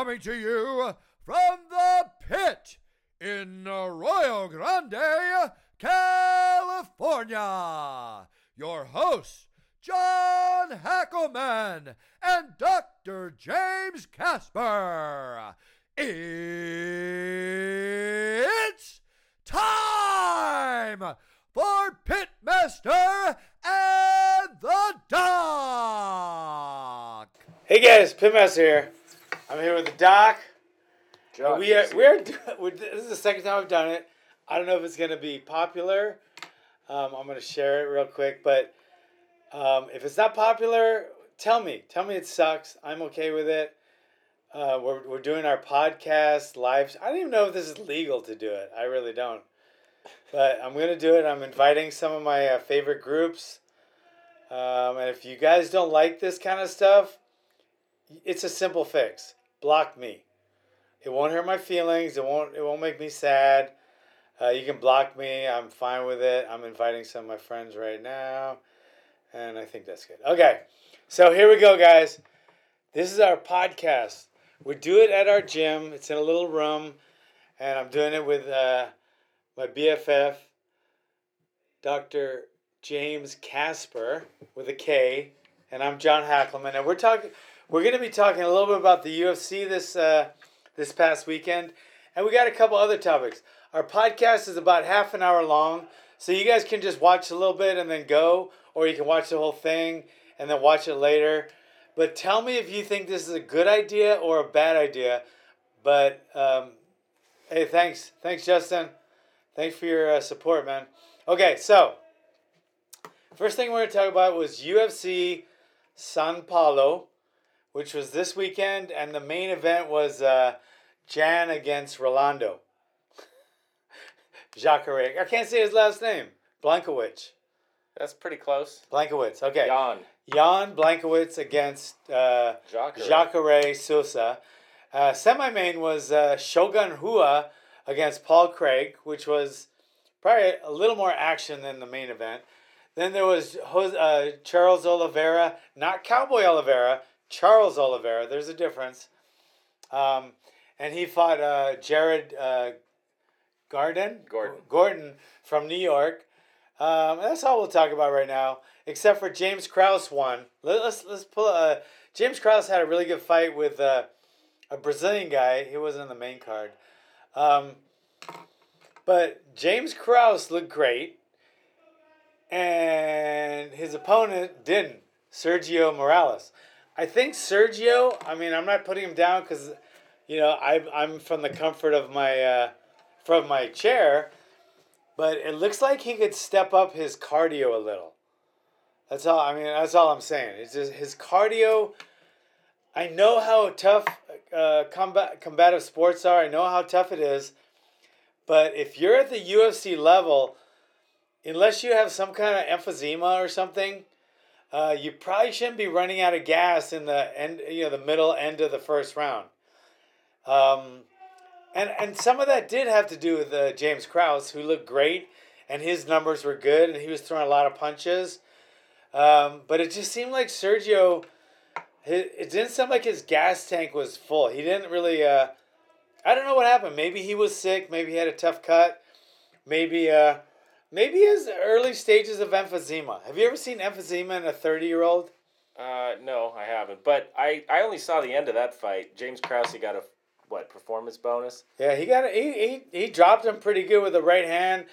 coming to you from the pit in Arroyo Grande, California. Your hosts, John Hackleman and Dr. James Casper. It's time for Pitmaster and the Doc. Hey guys, Pitmaster here. I'm here with the Doc. John, we are we're, we're this is the second time I've done it. I don't know if it's gonna be popular. Um, I'm gonna share it real quick, but um, if it's not popular, tell me. Tell me it sucks. I'm okay with it. Uh, we're we're doing our podcast live. I don't even know if this is legal to do it. I really don't. But I'm gonna do it. I'm inviting some of my uh, favorite groups. Um, and if you guys don't like this kind of stuff, it's a simple fix. Block me. It won't hurt my feelings. It won't. It won't make me sad. Uh, you can block me. I'm fine with it. I'm inviting some of my friends right now, and I think that's good. Okay, so here we go, guys. This is our podcast. We do it at our gym. It's in a little room, and I'm doing it with uh, my BFF, Dr. James Casper with a K, and I'm John Hackleman, and we're talking. We're going to be talking a little bit about the UFC this uh, this past weekend, and we got a couple other topics. Our podcast is about half an hour long, so you guys can just watch a little bit and then go, or you can watch the whole thing and then watch it later. But tell me if you think this is a good idea or a bad idea. But um, hey, thanks, thanks, Justin. Thanks for your uh, support, man. Okay, so first thing we're going to talk about was UFC San Paulo, which was this weekend, and the main event was uh, Jan against Rolando. Jacare. I can't say his last name. Blankowicz. That's pretty close. Blankowicz. Okay. Jan. Jan Blankowicz against uh, Jacare. Jacare Souza. Uh, Semi main was uh, Shogun Rua against Paul Craig, which was probably a little more action than the main event. Then there was Jose, uh, Charles Oliveira, not Cowboy Oliveira, Charles Oliveira. There's a difference. Um, and he fought uh, Jared uh, Garden? Gordon. Gordon from New York. Um, that's all we'll talk about right now, except for James Krause won. Let, us let's pull. Uh, James Krause had a really good fight with uh, a Brazilian guy. He wasn't in the main card, um, but James Krause looked great, and his opponent didn't. Sergio Moraes. I think Sergio. I mean, I'm not putting him down because, you know, I I'm from the comfort of my uh, from my chair but it looks like he could step up his cardio a little. That's all. I mean, that's all I'm saying. It's just his cardio. I know how tough uh, combat combative sports are. I know how tough it is, but if you're at the UFC level, unless you have some kind of emphysema or something, uh, you probably shouldn't be running out of gas in the end. You know, the middle end of the first round. Um, and and some of that did have to do with uh, James Krause, who looked great, and his numbers were good, and he was throwing a lot of punches. Um, but it just seemed like Sergio, it, it didn't sound like his gas tank was full. He didn't really. Uh, I don't know what happened. Maybe he was sick. Maybe he had a tough cut. Maybe uh, maybe his early stages of emphysema. Have you ever seen emphysema in a thirty year old? Uh, no, I haven't. But I, I only saw the end of that fight. James Krause got a what performance bonus? Yeah, he got a, he, he he dropped him pretty good with the right hand.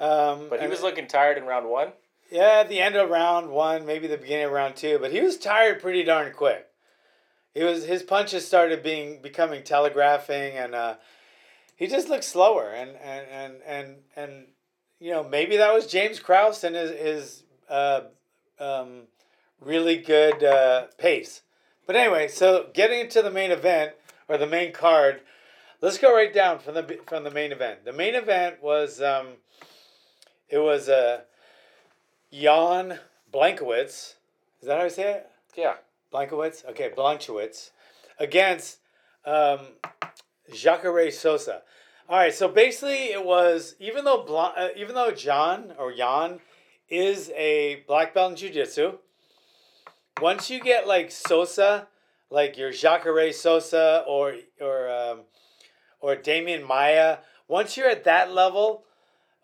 Um, But he was looking tired in round one. Yeah, at the end of round one, maybe the beginning of round two, but he was tired pretty darn quick. He was his punches started being becoming telegraphing, and uh, he just looked slower. And and and and and you know maybe that was James Krause and his his uh, um, really good uh, pace. But anyway, so getting into the main event or the main card, let's go right down from the from the main event. The main event was um, it was uh, Jan Blankowitz. Is that how I say it? Yeah. Blankowitz? Okay, Blanchowitz. Against um, Jacare Sosa. All right, so basically it was even though Blan- uh, even though John or Jan is a black belt in jiu-jitsu, once you get like Sosa like your Jacare Sosa or or um, or Demian Maia. Once you're at that level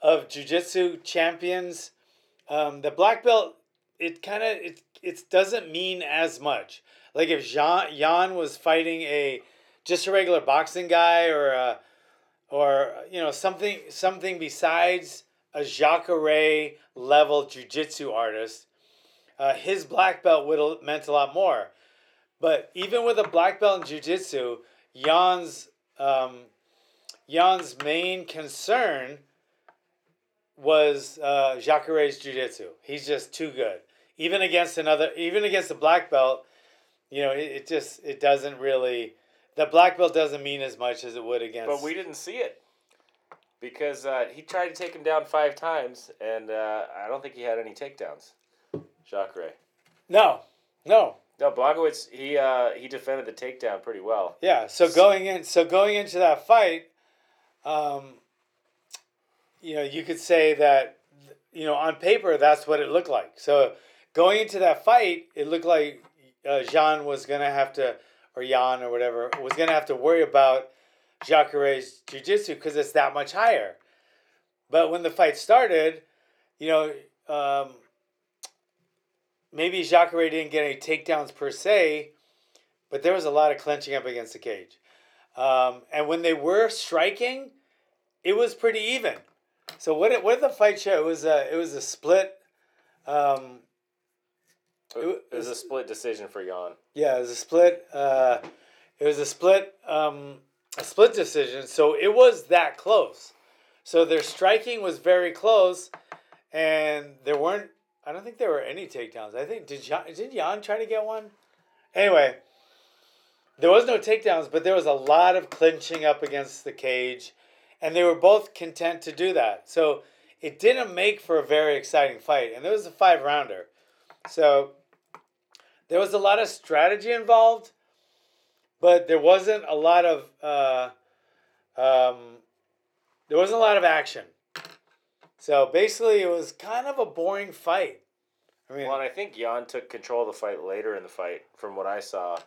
of jujitsu champions, um, the black belt it kind of it it doesn't mean as much. Like if Jean Jan was fighting a just a regular boxing guy or a, or you know something something besides a Jacare level jujitsu artist, uh, his black belt would have meant a lot more. But even with a black belt in jujitsu, Jan's um, Jan's main concern was uh, Jacare's jiu-jitsu. He's just too good. Even against another, even against a black belt, you know, it, it just it doesn't really. The black belt doesn't mean as much as it would against. But we didn't see it because uh, he tried to take him down five times, and uh, I don't think he had any takedowns. Jacare. No, no. No, Blachowicz, he uh, he defended the takedown pretty well. Yeah. So going in, so going into that fight, um, you know, you could say that, you know, on paper that's what it looked like. So going into that fight, it looked like uh, Jean was gonna have to, or Jan or whatever, was gonna have to worry about Jacare's jiu-jitsu because it's that much higher. But when the fight started, you know, um, maybe Jacare didn't get any takedowns per se, but there was a lot of clenching up against the cage. Um, and when they were striking, it was pretty even. So what did, what did the fight show? It was a it was a split. Um, it, was a split decision for Jan. Yeah, it was a split. Uh, it was a split. Um, a split decision. So it was that close. So their striking was very close, and there weren't. I don't think there were any takedowns. I think did Jan, did Jan try to get one? Anyway, there was no takedowns, but there was a lot of clinching up against the cage, and they were both content to do that. So it didn't make for a very exciting fight, and there was a five rounder. So there was a lot of strategy involved, but there wasn't a lot of uh, um, there wasn't a lot of action. So basically, it was kind of a boring fight. I mean, well, and I think Jan took control of the fight later in the fight, from what I saw,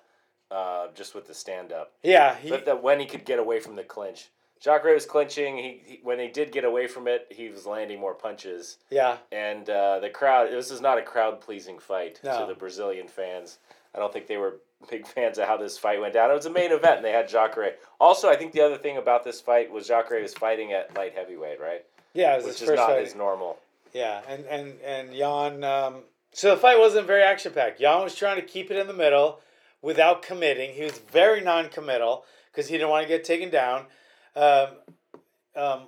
uh, just with the stand up. Yeah, he, but that when he could get away from the clinch. Jacare was clinching. He, he, when he did get away from it, he was landing more punches. Yeah. And uh, the crowd. This is not a crowd pleasing fight no. to the Brazilian fans. I don't think they were big fans of how this fight went down. It was a main event, and they had Jacare. Also, I think the other thing about this fight was Jacare was fighting at light heavyweight, right? Yeah, which is not fight. his normal. Yeah, and and and Jan. Um, so the fight wasn't very action packed. Jan was trying to keep it in the middle without committing. He was very non-committal because he didn't want to get taken down. Um, um,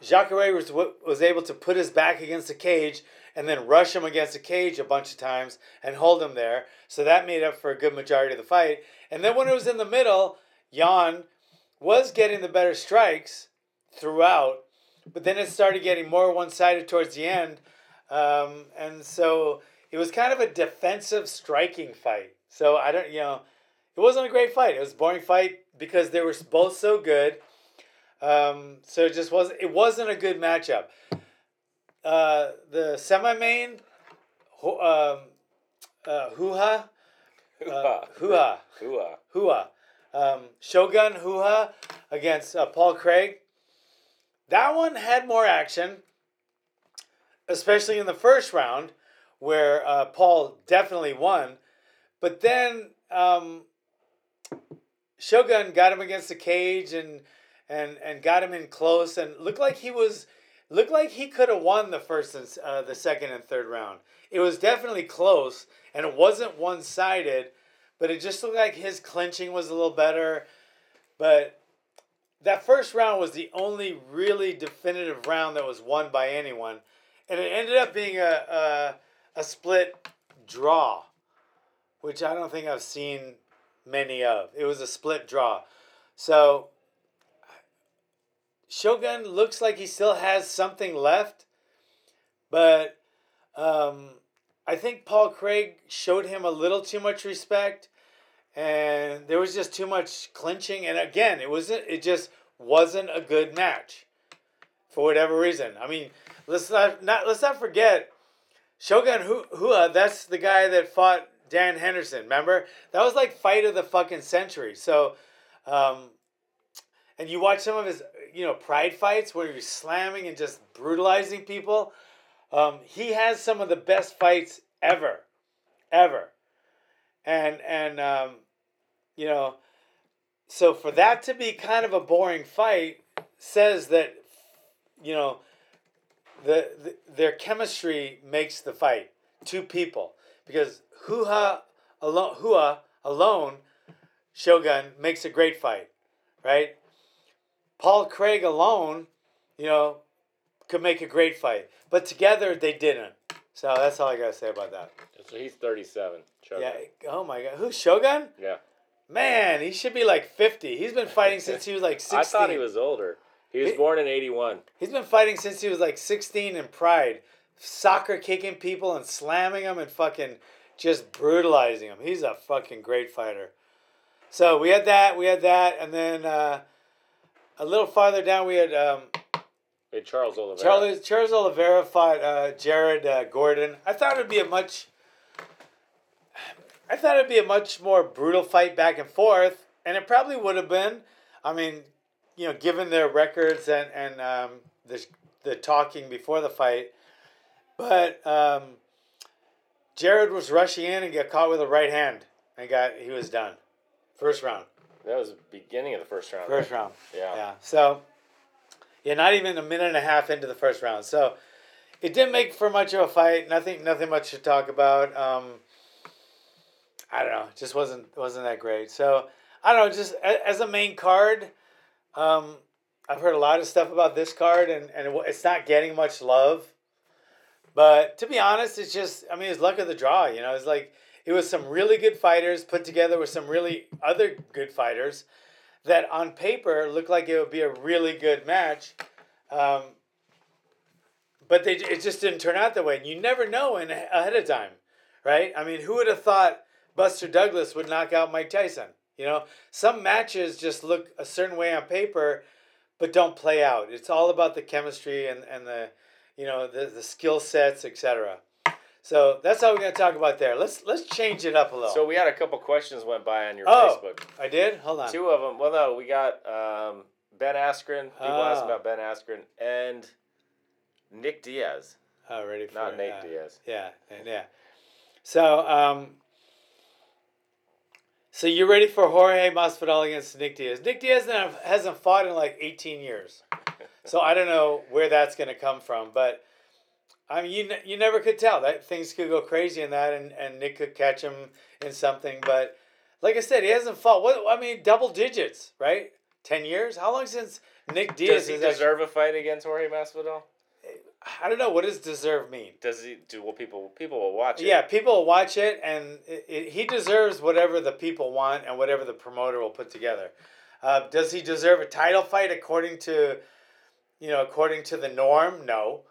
Jacare was was able to put his back against the cage and then rush him against the cage a bunch of times and hold him there. So that made up for a good majority of the fight. And then when it was in the middle, Jan was getting the better strikes throughout, but then it started getting more one sided towards the end. Um, and so it was kind of a defensive striking fight. So I don't, you know, it wasn't a great fight. It was a boring fight because they were both so good. Um, so it just wasn't. It wasn't a good matchup. Uh, the semi-main, um, uh, Huha, uh, Huha, Huha, Huha, um, Shogun Rua against uh, Paul Craig. That one had more action, especially in the first round, where uh, Paul definitely won. But then um, Shogun got him against the cage and and and got him in close and looked like he was looked like he could have won the first and uh, the second and third round. It was definitely close, and it wasn't one sided, but it just looked like his clinching was a little better. But that first round was the only really definitive round that was won by anyone, and it ended up being a a, a split draw, which I don't think I've seen many of. It was a split draw, so Shogun looks like he still has something left, but um, I think Paul Craig showed him a little too much respect, and there was just too much clinching. And again, it wasn't. It just wasn't a good match, for whatever reason. I mean, let's not, not let's not forget Shogun Rua. That's the guy that fought Dan Henderson. Remember that was like fight of the fucking century. So, um, and you watch some of his you know pride fights where he's slamming and just brutalizing people. Um, he has some of the best fights ever, ever, and and um, you know, so for that to be kind of a boring fight says that you know the, the their chemistry makes the fight two people because Rua alone Rua alone Shogun makes a great fight, right? Paul Craig alone, you know, could make a great fight, but together they didn't. So that's all I gotta say about that. So he's thirty-seven. Shogun. Yeah. Oh my God. Who's Shogun? Yeah. Man, he should be like fifty. He's been fighting since he was like sixteen. I thought he was older. He was he, born in eighty-one. He's been fighting since he was like sixteen in Pride, soccer kicking people and slamming them and fucking just brutalizing them. He's a fucking great fighter. So we had that. We had that, and then. Uh, a little farther down, we had um, Charles Oliveira. Charles Charles Oliveira fought uh, Jared uh, Gordon. I thought it'd be a much. I thought it'd be a much more brutal fight back and forth, and it probably would have been. I mean, you know, given their records and and um, the the talking before the fight, but um, Jared was rushing in and got caught with a right hand and got he was done, first round. That was the beginning of the first round. First round. Yeah. Yeah. So, yeah, not even a minute and a half into the first round. So, it didn't make for much of a fight. Nothing, nothing much to talk about. Um, I don't know. Just wasn't wasn't that great. So I don't know. Just as a main card, um, I've heard a lot of stuff about this card, and and it's not getting much love. But to be honest, it's just I mean it's luck of the draw. You know, it's like it was some really good fighters put together with some really other good fighters that on paper looked like it would be a really good match. Um, but they, it just didn't turn out that way. And you never know in, ahead of time, right? I mean, who would have thought Buster Douglas would knock out Mike Tyson? You know, some matches just look a certain way on paper, but don't play out. It's all about the chemistry and, and the, you know, the, the skill sets, etc. So that's all we're gonna talk about there. Let's let's change it up a little. So we had a couple questions went by on your oh, Facebook. I did. Hold on. Two of them. Well, no, we got um, Ben Askren. People oh. asked about Ben Askren and Nick Diaz. Oh, ready for not Nate uh, Diaz. Yeah, yeah. So, um, so you're ready for Jorge Masvidal against Nick Diaz? Nick Diaz hasn't fought in like 18 years, so I don't know where that's gonna come from, but I mean, you you never could tell that things could go crazy in that, and, and Nick could catch him in something. But like I said, he hasn't fought. What I mean, double digits, right? Ten years? How long since Nick Diaz? Does he deserve actually, a fight against Jorge Masvidal? I don't know. What does deserve mean? Does he do? Well, people people will watch it. Yeah, people will watch it, and it, it, he deserves whatever the people want and whatever the promoter will put together. Uh, does he deserve a title fight according to, you know, according to the norm? No.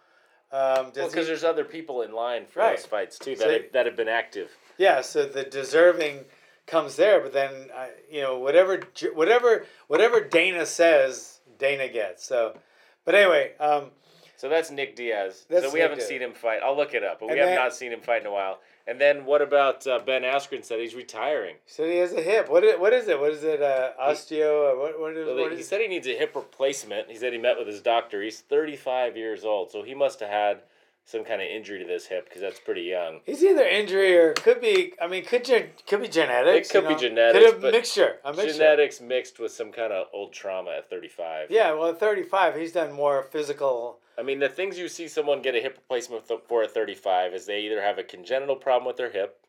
Um, well, because there's other people in line for right. those fights too that so, have, that have been active. Yeah, so the deserving comes there, but then uh, you know whatever whatever whatever Dana says, Dana gets. So, but anyway. Um, so that's Nick Diaz. That's so we Nick haven't Diaz. seen him fight. I'll look it up, but and we then, have not seen him fight in a while. And then what about uh, Ben Askren said he's retiring? Said he has a hip. What is, what is it? What is it? Uh, osteo? Or what, what is, what he is said he needs a hip replacement. He said he met with his doctor. He's 35 years old, so he must have had some kind of injury to this hip because that's pretty young. He's either injury or could be. I mean, could gen, could be genetics. It could you know? be genetics. Could a mixture. A mixture. Genetics mixed with some kind of old trauma at 35. Yeah, well, at 35, he's done more physical I mean, the things you see someone get a hip replacement for at 35 is they either have a congenital problem with their hip,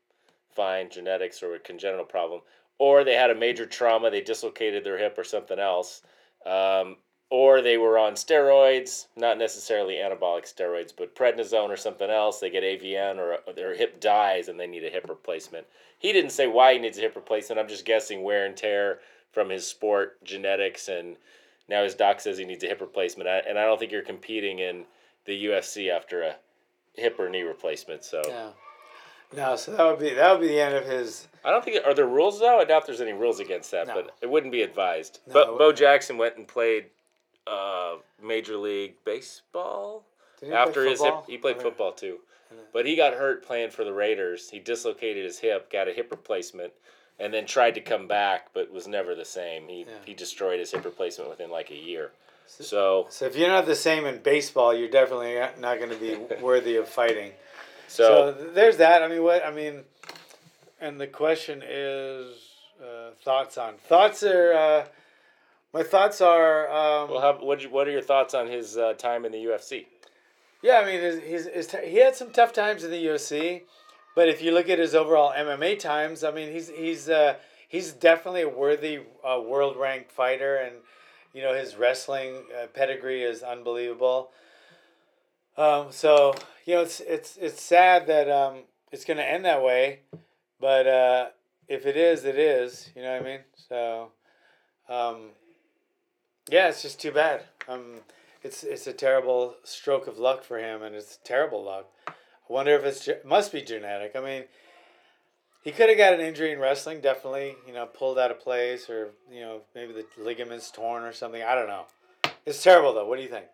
fine, genetics or a congenital problem, or they had a major trauma, they dislocated their hip or something else, um, or they were on steroids, not necessarily anabolic steroids, but prednisone or something else, they get AVN or their hip dies and they need a hip replacement. He didn't say why he needs a hip replacement. I'm just guessing wear and tear from his sport, genetics, and now his doc says he needs a hip replacement, and I don't think you're competing in the UFC after a hip or knee replacement. So yeah, no, so that would be that would be the end of his. I don't think are there rules though. I doubt there's any rules against that, no. but it wouldn't be advised. No, but Bo Jackson went and played uh, Major League Baseball after his hip. He played football too. But he got hurt playing for the Raiders. He dislocated his hip, got a hip replacement, and then tried to come back, but was never the same. He yeah. he destroyed his hip replacement within like a year. So so if you're not the same in baseball, you're definitely not going to be worthy of fighting. So, so, there's that. I mean, what I mean, and the question is uh, thoughts on thoughts are. Uh, my thoughts are. Um, well, how, what what are your thoughts on his uh, time in the UFC? Yeah, I mean, his, his, his, he had some tough times in the UFC, but if you look at his overall MMA times, I mean, he's he's uh, he's definitely a worthy uh, world ranked fighter, and you know his wrestling uh, pedigree is unbelievable. Um, so you know it's it's it's sad that um, it's gonna end that way, but uh, if it is, it is. You know what I mean? So, um, yeah, it's just too bad. Um, it's it's a terrible stroke of luck for him, and it's terrible luck. I wonder if it's it must be genetic. I mean, he could have got an injury in wrestling, definitely. You know, pulled out of place, or you know, maybe the ligaments torn or something. I don't know. It's terrible though. What do you think?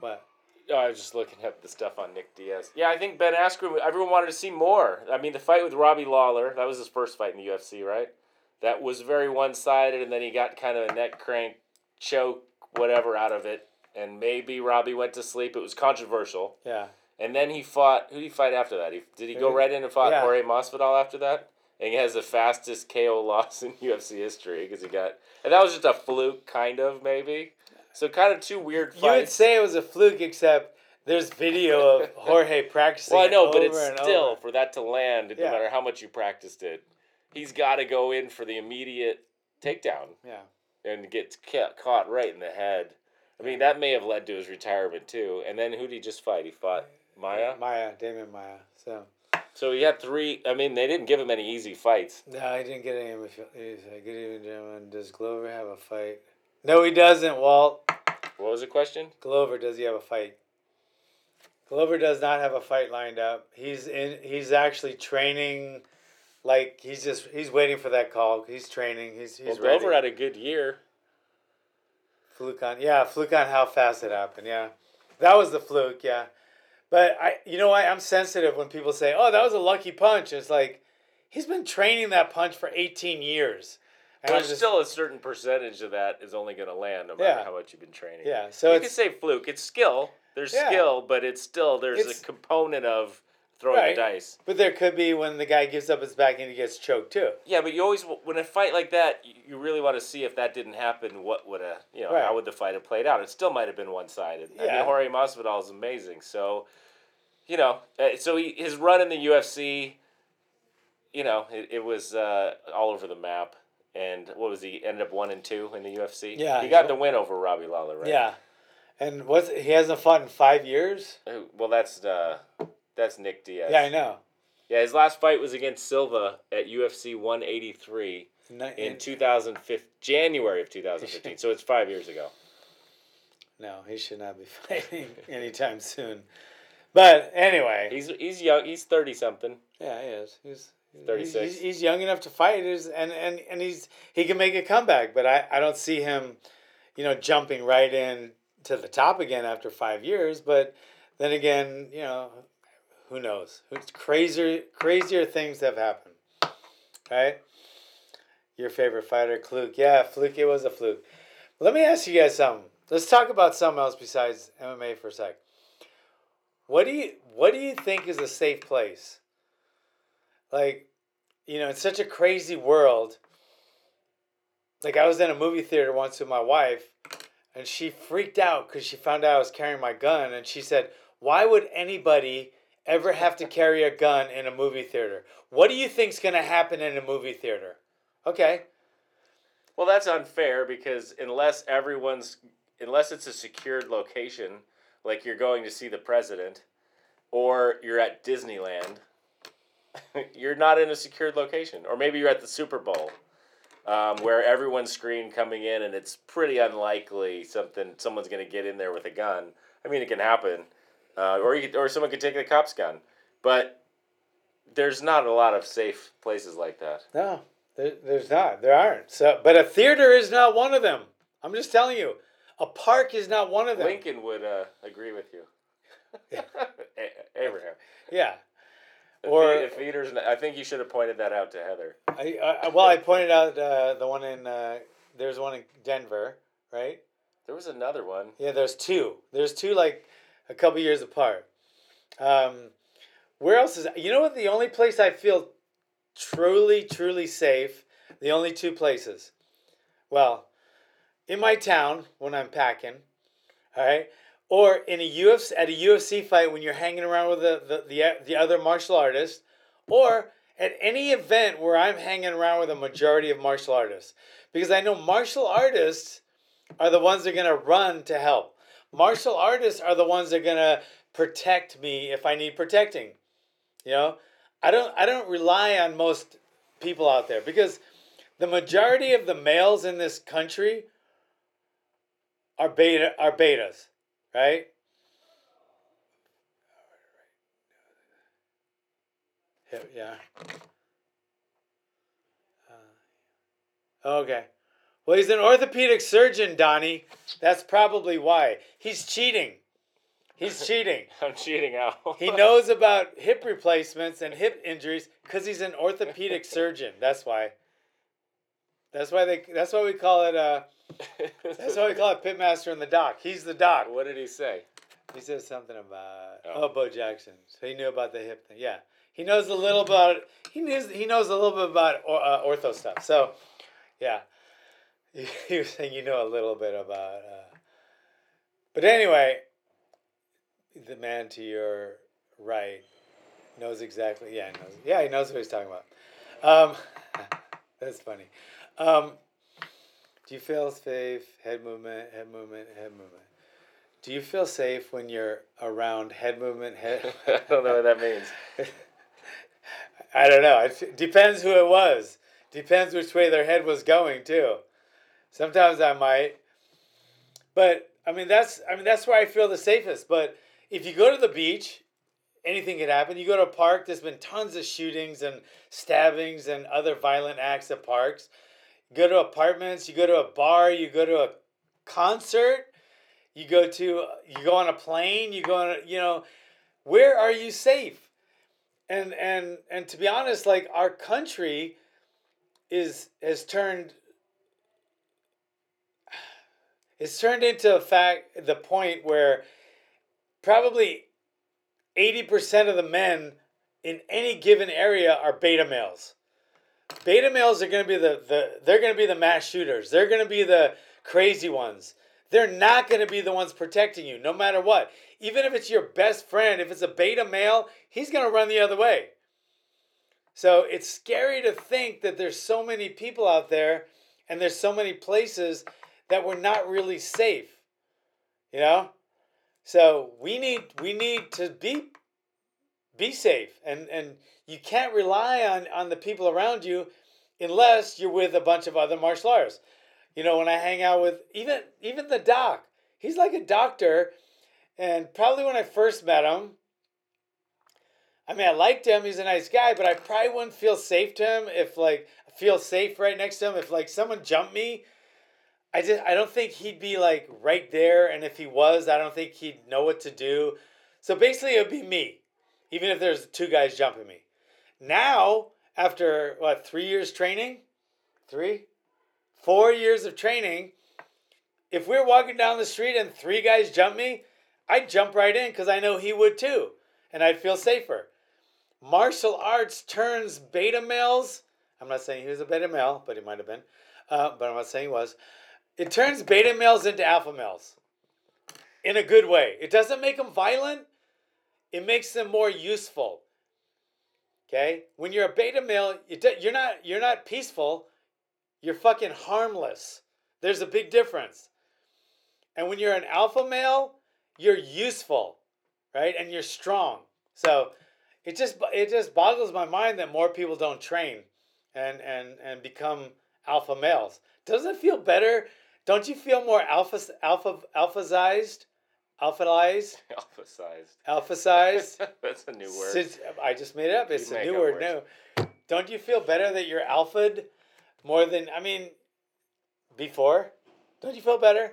What? Oh, I was just looking at the stuff on Nick Diaz. Yeah, I think Ben Askren. Everyone wanted to see more. I mean, the fight with Robbie Lawler. That was his first fight in the UFC, right? That was very one sided, and then he got kind of a neck crank, choke, whatever out of it and maybe Robbie went to sleep. It was controversial. Yeah. And then he fought. Who did he fight after that? He, did he go right in and fought yeah. Jorge Masvidal after that? And he has the fastest KO loss in UFC history because he got. And that was just a fluke, kind of maybe. So kind of two weird fights. You would say it was a fluke, except there's video of Jorge practicing. well, I know, but it's still over. for that to land, yeah. no matter how much you practiced it, he's got to go in for the immediate takedown. Yeah. And gets caught right in the head. I mean, that may have led to his retirement too. And then who did he just fight? He fought Maia. Maia, Demian Maia. So. So he had three. I mean, they didn't give him any easy fights. No, he didn't get any easy. Good evening, gentlemen. Does Glover have a fight? No, he doesn't, Walt. What was the question? Glover, does he have a fight? Glover does not have a fight lined up. He's in. He's actually training. Like he's just he's waiting for that call. He's training. He's he's well, Glover had a good year. Fluke on, yeah, fluke on how fast it happened. Yeah, that was the fluke. Yeah, but I, you know, what? I'm sensitive when people say, "Oh, that was a lucky punch." It's like he's been training that punch for 18 years. And There's just, still a certain percentage of that is only going to land no matter yeah. how much you've been training. Yeah, so you can say fluke. It's skill. There's yeah. skill, but it's still there's it's, a component of throwing right. the dice. But there could be when the guy gives up his back and he gets choked too. Yeah, but you always when a fight like that, you really want to see if that didn't happen. What would a you know right. how would the fight have played out? It still might have been one sided. Yeah. I mean, Jorge Masvidal is amazing. So, you know, uh, so he, his run in the UFC, you know, it, it was uh, all over the map. And what was he? Ended up one and two in the UFC. Yeah, he got the win over Robbie Lawler, right? Yeah, and what's he hasn't fought in five years. Uh, well, that's uh, that's Nick Diaz. Yeah, I know. Yeah, his last fight was against Silva at UFC 183 in 2015, January of 2015. so it's five years ago. No, he should not be fighting anytime soon. But anyway, he's he's young. He's thirty something. Yeah, he is. He's thirty six. He's, he's, young enough to fight. Is and, and and he's he can make a comeback. But I, I don't see him, you know, jumping right in to the top again after five years. But then again, you know, who knows? Who's crazier crazier things have happened. Right? Your favorite fighter, Fluke. Yeah, Fluke, it was a fluke. Let me ask you guys something. Let's talk about something else besides MMA for a sec. What do you what do you think is a safe place? Like, you know, it's such a crazy world. Like I was in a movie theater once with my wife and she freaked out because she found out I was carrying my gun and she said, Why would anybody ever have to carry a gun in a movie theater. What do you think's going to happen in a movie theater? Okay. Well, that's unfair because unless everyone's unless it's a secured location, like you're going to see the president or you're at Disneyland, you're not in a secured location. Or maybe you're at the Super Bowl. Um, where everyone's screened coming in, and it's pretty unlikely something someone's going to get in there with a gun. I mean, it can happen, uh, or you could, or someone could take the cop's gun. But there's not a lot of safe places like that. No, there, there's not. There aren't. So, but a theater is not one of them. I'm just telling you, a park is not one of them. Lincoln would uh, agree with you. Abraham. Yeah. Or if feeders, I think you should have pointed that out to Heather. I, I well, I pointed out uh, the one in uh, there's one in Denver, right? There was another one. Yeah, there's two. There's two like a couple years apart. Um, where else is you know what? The only place I feel truly, truly safe. The only two places. Well, in my town when I'm packing, all right, or in a UFC at a UFC fight when you're hanging around with the the, the, the other martial artist, or at any event where I'm hanging around with a majority of martial artists, because I know martial artists are the ones that are gonna run to help. Martial artists are the ones that are gonna protect me if I need protecting. You know, I don't I don't rely on most people out there because the majority of the males in this country are beta are betas, right? Yeah. Uh, okay. Well, he's an orthopedic surgeon, Donnie. That's probably why. He's cheating. He's cheating. I'm cheating out. he knows about hip replacements and hip injuries because he's an orthopedic surgeon. That's why. That's why they. That's why we call it. Uh, that's why we call it Pitmaster in the doc. He's the doc. What did he say? He said something about oh, oh Bo Jackson. So he knew about the hip thing. Yeah, he knows a little about. He knows. He knows a little bit about uh, ortho stuff. So, yeah, he was saying you know a little bit about. Uh, but anyway, the man to your right knows exactly. Yeah, he knows. Yeah, he knows what he's talking about. Um, that's funny. Um, do you feel safe? Head movement, head movement, head movement. Do you feel safe when you're around head movement, head? I don't know what that means. I don't know. It depends who it was. Depends which way their head was going too. Sometimes I might, but I mean that's I mean that's where I feel the safest. But if you go to the beach, anything could happen. You go to a park, there's been tons of shootings and stabbings and other violent acts at parks. You go to apartments, you go to a bar, you go to a concert, you go to you go on a plane, you go on a, you know, where are you safe? And and and to be honest, like our country is has turned it's turned into a fact the point where probably 80% of the men in any given area are beta males. Beta males are going to be the, the they're going to be the mass shooters. They're going to be the crazy ones. They're not going to be the ones protecting you no matter what. Even if it's your best friend, if it's a beta male, he's going to run the other way. So it's scary to think that there's so many people out there and there's so many places that we're not really safe. You know? So we need we need to be be safe and and you can't rely on on the people around you unless you're with a bunch of other martial artists. You know, when I hang out with even even the doc, he's like a doctor and probably when I first met him, I mean, I liked him. He's a nice guy, but I probably wouldn't feel safe to him if like feel safe right next to him. If like someone jumped me, I just I don't think he'd be like right there, and if he was, I don't think he'd know what to do. So basically, it would be me, even if there's two guys jumping me. Now, after what three years training, three, four years of training, if we're walking down the street and three guys jump me, I'd jump right in because I know he would too, and I'd feel safer. Martial arts turns beta males. I'm not saying he was a beta male, but he might have been. Uh, but I'm not saying he was. It turns beta males into alpha males in a good way. It doesn't make them violent, it makes them more useful. Okay? When you're a beta male, you're not you're not peaceful, you're fucking harmless. There's a big difference. And when you're an alpha male, you're useful, right? And you're strong. So it just it just boggles my mind that more people don't train and and and become alpha males. Doesn't it feel better don't you feel more alpha alpha alphazized? Alphalized? Alpha-sized. Alpha-sized? That's a new word. Since, I just made it up. It's you a new word No, Don't you feel better that you're alpha'd more than I mean before? Don't you feel better?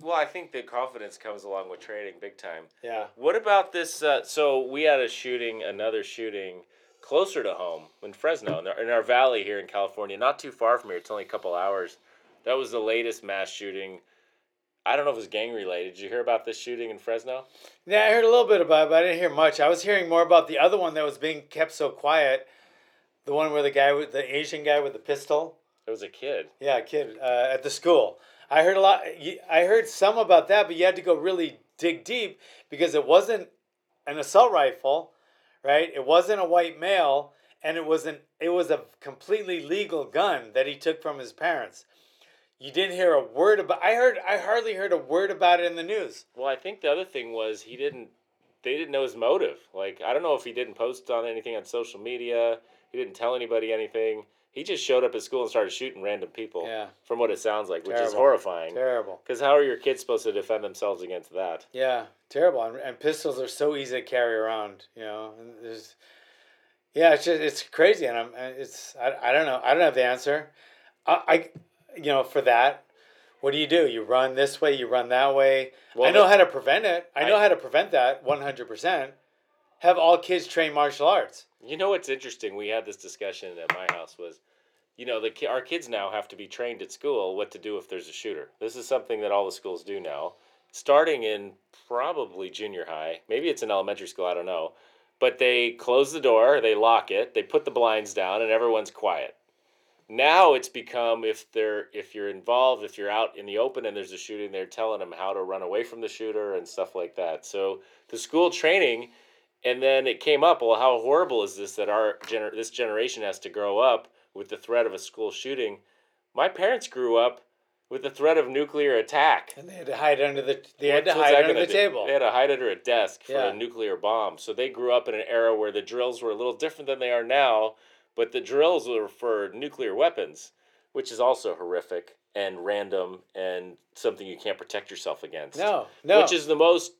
Well, I think the confidence comes along with trading big time. Yeah. What about this? Uh, so we had a shooting, another shooting closer to home in Fresno, in our, in our valley here in California, not too far from here. It's only a couple hours. That was the latest mass shooting. I don't know if it was gang related. Did you hear about this shooting in Fresno? Yeah, I heard a little bit about it, but I didn't hear much. I was hearing more about the other one that was being kept so quiet. The one where the guy with the Asian guy with the pistol. It was a kid. Yeah, a kid uh, at the school. I heard a lot. I heard some about that, but you had to go really dig deep because it wasn't an assault rifle, right? It wasn't a white male, and it wasn't. It was a completely legal gun that he took from his parents. You didn't hear a word about. I heard. I hardly heard a word about it in the news. Well, I think the other thing was he didn't. They didn't know his motive. Like I don't know if he didn't post on anything on social media. He didn't tell anybody anything. He just showed up at school and started shooting random people. Yeah. From what it sounds like, which is horrifying. Terrible. Because how are your kids supposed to defend themselves against that? Yeah, terrible. And, and pistols are so easy to carry around. You know, and there's. Yeah, it's just it's crazy, and I'm it's I, I don't know I don't have the answer. I, I you know for that what do you do? You run this way, you run that way. Well, I know how to prevent it. I know I- how to prevent that 100%. Have all kids train martial arts. You know what's interesting? We had this discussion at my house was, you know, the our kids now have to be trained at school what to do if there's a shooter. This is something that all the schools do now, starting in probably junior high. Maybe it's in elementary school. I don't know, but they close the door, they lock it, they put the blinds down, and everyone's quiet. Now it's become if they're if you're involved, if you're out in the open and there's a shooting, they're telling them how to run away from the shooter and stuff like that. So the school training and then it came up well how horrible is this that our gener- this generation has to grow up with the threat of a school shooting my parents grew up with the threat of nuclear attack And they had to hide under the they had to hide under the do? table. they had to hide under a desk for Yeah. a nuclear bomb so they grew up in an era where the drills were a little different than they are now but the drills were for nuclear weapons which is also horrific and random and something you can't protect yourself against No, no. which is the most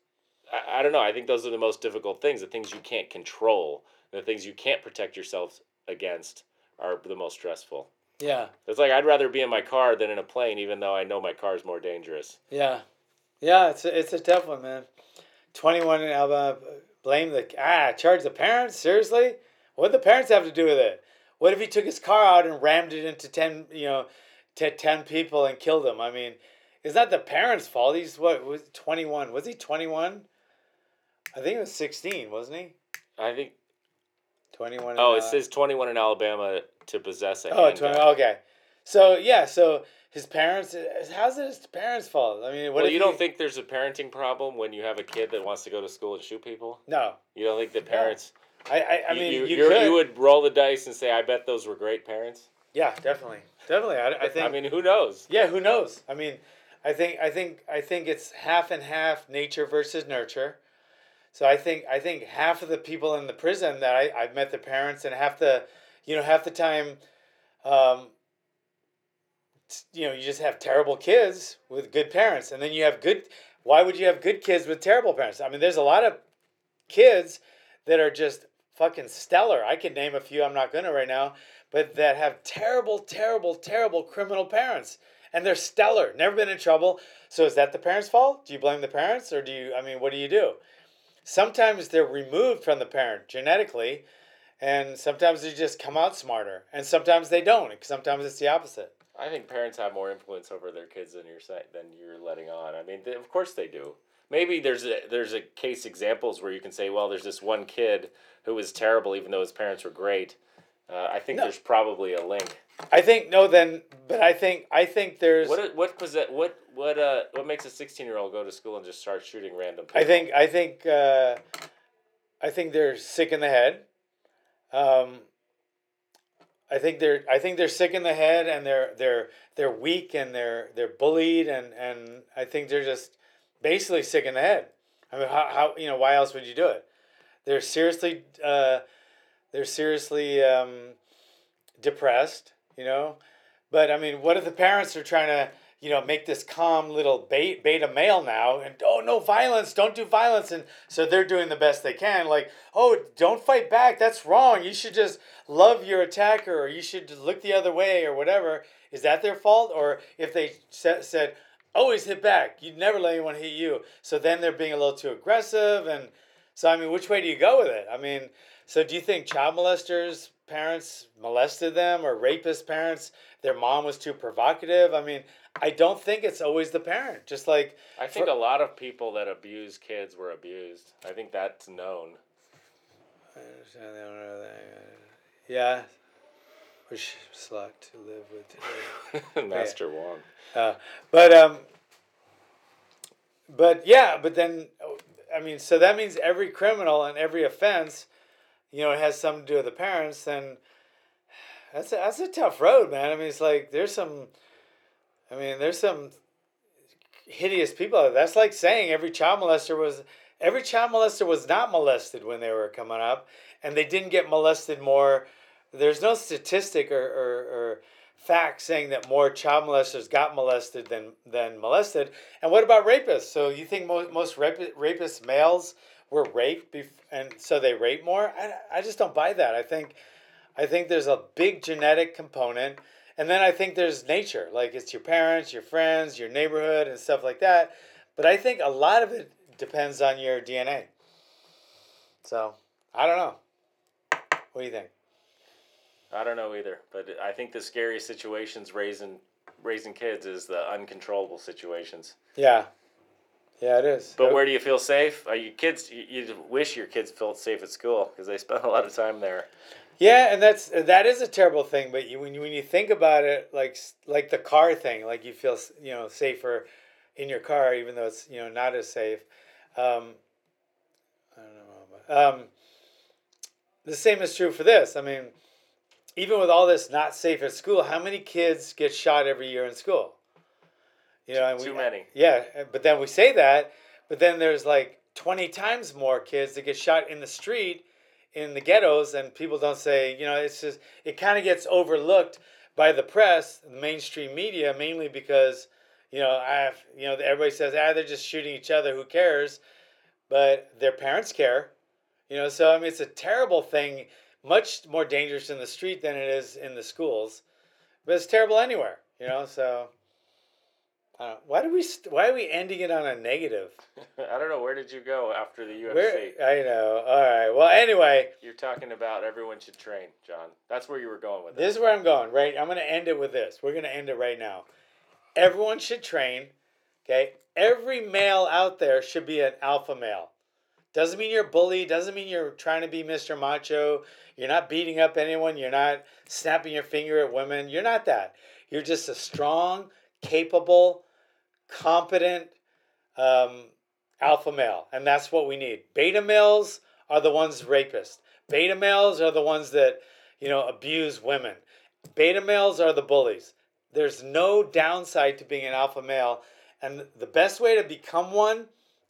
I, I don't know i think those are the most difficult things the things you can't control the things you can't protect yourself against are the most stressful yeah. it's like i'd rather be in my car than in a plane even though i know my car is more dangerous Yeah, yeah, it's a, it's a tough one, man. Twenty one in Alabama. Blame the ah charge the parents. Seriously, what the parents have to do with it? What if he took his car out and rammed it into ten you know, to ten people and killed them? I mean, it's not the parents' fault. He's what was twenty one? Was he twenty one? I think it was sixteen, wasn't he? i think Twenty one. oh it says 21 in alabama to possess a Oh, 20, okay. So yeah, so his parents. How's it his parents' fault? I mean, what well you he- don't think there's a parenting problem when you have a kid that wants to go to school and shoot people No, you don't think the parents I I, I mean, you, you, could. you would roll the dice and say i bet those were great parents Yeah, definitely, definitely. I, I think. i mean who knows yeah, who knows? I mean, I think I think I think it's half and half nature versus nurture. So I think I think half of the people in the prison that I I've met the parents and half the, you know, half the time, um, you know, you just have terrible kids with good parents, and then you have good. Why would you have good kids with terrible parents? I mean, there's a lot of kids that are just fucking stellar. I could name a few. I'm not gonna right now, but that have terrible, terrible, terrible criminal parents, and they're stellar. Never been in trouble. So is that the parents' fault? Do you blame the parents, or do you? I mean, what do you do? Sometimes they're removed from the parent genetically, and sometimes they just come out smarter, and sometimes they don't. Sometimes it's the opposite. I think parents have more influence over their kids than you're than you're letting on. I mean, they, of course they do. Maybe there's a there's a case examples where you can say, well, there's this one kid who was terrible, even though his parents were great. Uh, I think No. there's probably a link. I think no, then, but I think I think there's. What what possess what what uh what makes a sixteen year old go to school and just start shooting random people? I think I think uh, I think they're sick in the head. Um, I think they're I think they're sick in the head and they're they're they're weak and they're they're bullied and and I think they're just basically sick in the head. I mean, how, how you know why else would you do it? They're seriously uh, they're seriously um, depressed, you know. But I mean, what if the parents are trying to you know make this calm little beta, male now and oh no violence, don't do violence, and so they're doing the best they can. Like oh don't fight back, that's wrong. You should just love your attacker or you should look the other way or whatever. Is that their fault? Or if they sa- said always hit back. You'd never let anyone hit you. So then they're being a little too aggressive. And so, I mean, which way do you go with it? I mean, so do you think child molesters' parents molested them or rapist parents, their mom was too provocative? I mean, I don't think it's always the parent. Just like. I think for, a lot of people that abuse kids were abused. I think that's known. I understand the Yeah. Which slut to live with today. Master yeah. Wong. Uh, but um, but yeah, but then I mean, so that means every criminal and every offense, you know, has something to do with the parents. Then that's a, that's a tough road, man. I mean, it's like there's some, I mean, there's some hideous people. That's like saying every child molester was every child molester was not molested when they were coming up, and they didn't get molested more there's no statistic or, or, or fact saying that more child molesters got molested than, than molested. And what about rapists? So you think most, most rap- rapist males were raped bef- and so they rape more? I, I just don't buy that. I think, I think there's a big genetic component. And then I think there's nature, like it's your parents, your friends, your neighborhood, and stuff like that. But I think a lot of it depends on your DNA. So I don't know. What do you think? I don't know either, but I think the scariest situations raising raising kids is the uncontrollable situations. Yeah, yeah, it is. But where do you feel safe? Are you kids? You, you wish your kids felt safe at school because they spend a lot of time there. Yeah, and that's that is a terrible thing. But you, when you when you think about it, like like the car thing, like you feel you know safer in your car, even though it's you know not as safe. Um, I don't know. Um, the same is true for this. I mean, even with all this not safe at school, how many kids get shot every year in school? You know, too we, many. Yeah, but then we say that, but then there's like twenty times more kids that get shot in the street, in the ghettos, and people don't say. You know, it's just it kind of gets overlooked by the press, the mainstream media, mainly because you know I have you know everybody says ah they're just shooting each other, who cares? But their parents care. You know, so I mean it's a terrible thing much more dangerous in the street than it is in the schools, but it's terrible anywhere. You know, so. Uh, why do we st- why are we ending it on a negative? I don't know. Where did you go after the UFC? Where, I know. All right. Well, anyway. You're talking about everyone should train, John. That's where you were going with it. This is where I'm going. Right. I'm going to end it with this. We're going to end it right now. Everyone should train. Okay. Every male out there should be an alpha male. Doesn't mean you're a bully. Doesn't mean you're trying to be Mr. Macho. You're not beating up anyone. You're not snapping your finger at women. You're not that. You're just a strong, capable, competent um, alpha male. And that's what we need. Beta males are the ones rapists. Beta males are the ones that, you know, abuse women. Beta males are the bullies. There's no downside to being an alpha male. And the best way to become one,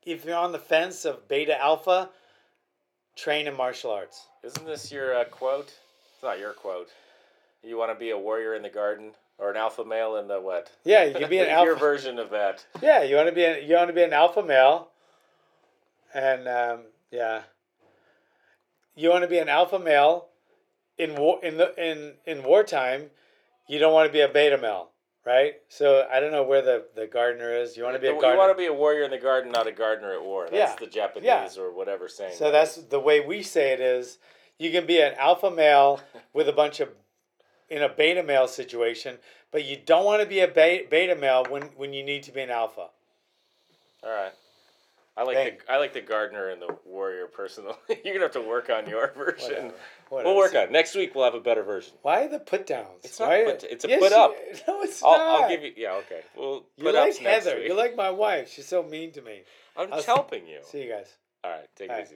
if you're on the fence of beta alpha, train in martial arts. Isn't this your uh, quote? It's not your quote. You want to be a warrior in the garden or an alpha male in the what? Yeah, you can be an alpha. Your version of that. Yeah, you want to be a, you want to be an alpha male, and um, yeah, you want to be an alpha male in war in the in in wartime. You don't want to be a beta male right? So I don't know where the, the gardener is. You want to be a gardener. You want to be a warrior in the garden, not a gardener at war. That's yeah. the Japanese yeah. or whatever saying. So that's the way we say it is. You can be an alpha male with a bunch of in a beta male situation, but you don't want to be a beta male when when you need to be an alpha. All right. I like the I like the gardener and the warrior personally. You're gonna have to work on your version. Whatever. We'll work on it. Next week. We'll have a better version. Why the put downs? It's not. Put, it's a yes, put up. You, no, it's I'll, not. I'll give you. Yeah. Okay. We'll You're like Heather. You're like my wife. She's so mean to me. I'm I'll helping you. See you guys. All right. Take All it right. easy.